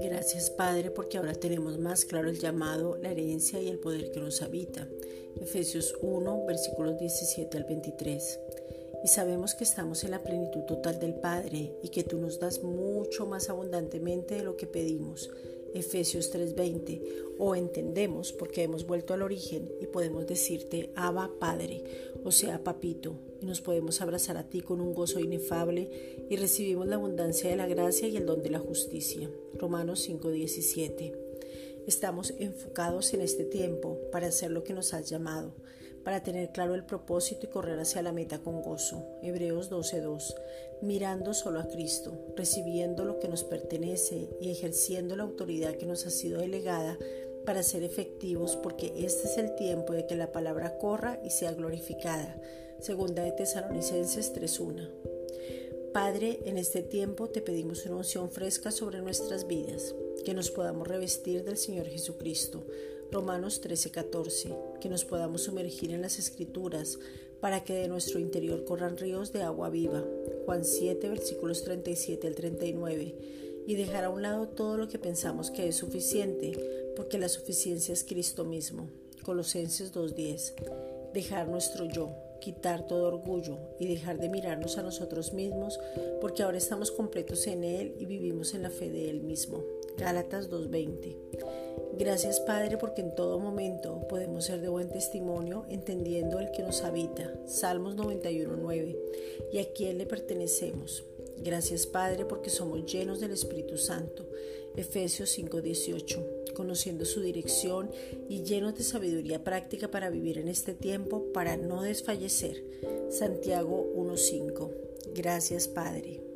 Gracias Padre porque ahora tenemos más claro el llamado, la herencia y el poder que nos habita. Efesios 1, versículos 17 al 23. Y sabemos que estamos en la plenitud total del Padre y que tú nos das mucho más abundantemente de lo que pedimos. Efesios 3:20. O entendemos porque hemos vuelto al origen y podemos decirte Abba Padre, o sea, Papito, y nos podemos abrazar a ti con un gozo inefable y recibimos la abundancia de la gracia y el don de la justicia. Romanos 5:17. Estamos enfocados en este tiempo para hacer lo que nos has llamado, para tener claro el propósito y correr hacia la meta con gozo. Hebreos 12:2. Mirando solo a Cristo, recibiendo lo que nos pertenece y ejerciendo la autoridad que nos ha sido delegada para ser efectivos porque este es el tiempo de que la palabra corra y sea glorificada. Segunda de Tesalonicenses 3.1. Padre, en este tiempo te pedimos una unción fresca sobre nuestras vidas, que nos podamos revestir del Señor Jesucristo. Romanos 13:14, que nos podamos sumergir en las Escrituras para que de nuestro interior corran ríos de agua viva. Juan 7, versículos 37 al 39, y dejar a un lado todo lo que pensamos que es suficiente, porque la suficiencia es Cristo mismo. Colosenses 2:10, dejar nuestro yo quitar todo orgullo y dejar de mirarnos a nosotros mismos, porque ahora estamos completos en Él y vivimos en la fe de Él mismo. Gálatas 2.20. Gracias Padre porque en todo momento podemos ser de buen testimonio entendiendo el que nos habita. Salmos 91.9. Y a quién le pertenecemos. Gracias Padre porque somos llenos del Espíritu Santo. Efesios 5:18, conociendo su dirección y llenos de sabiduría práctica para vivir en este tiempo, para no desfallecer. Santiago 1:5. Gracias Padre.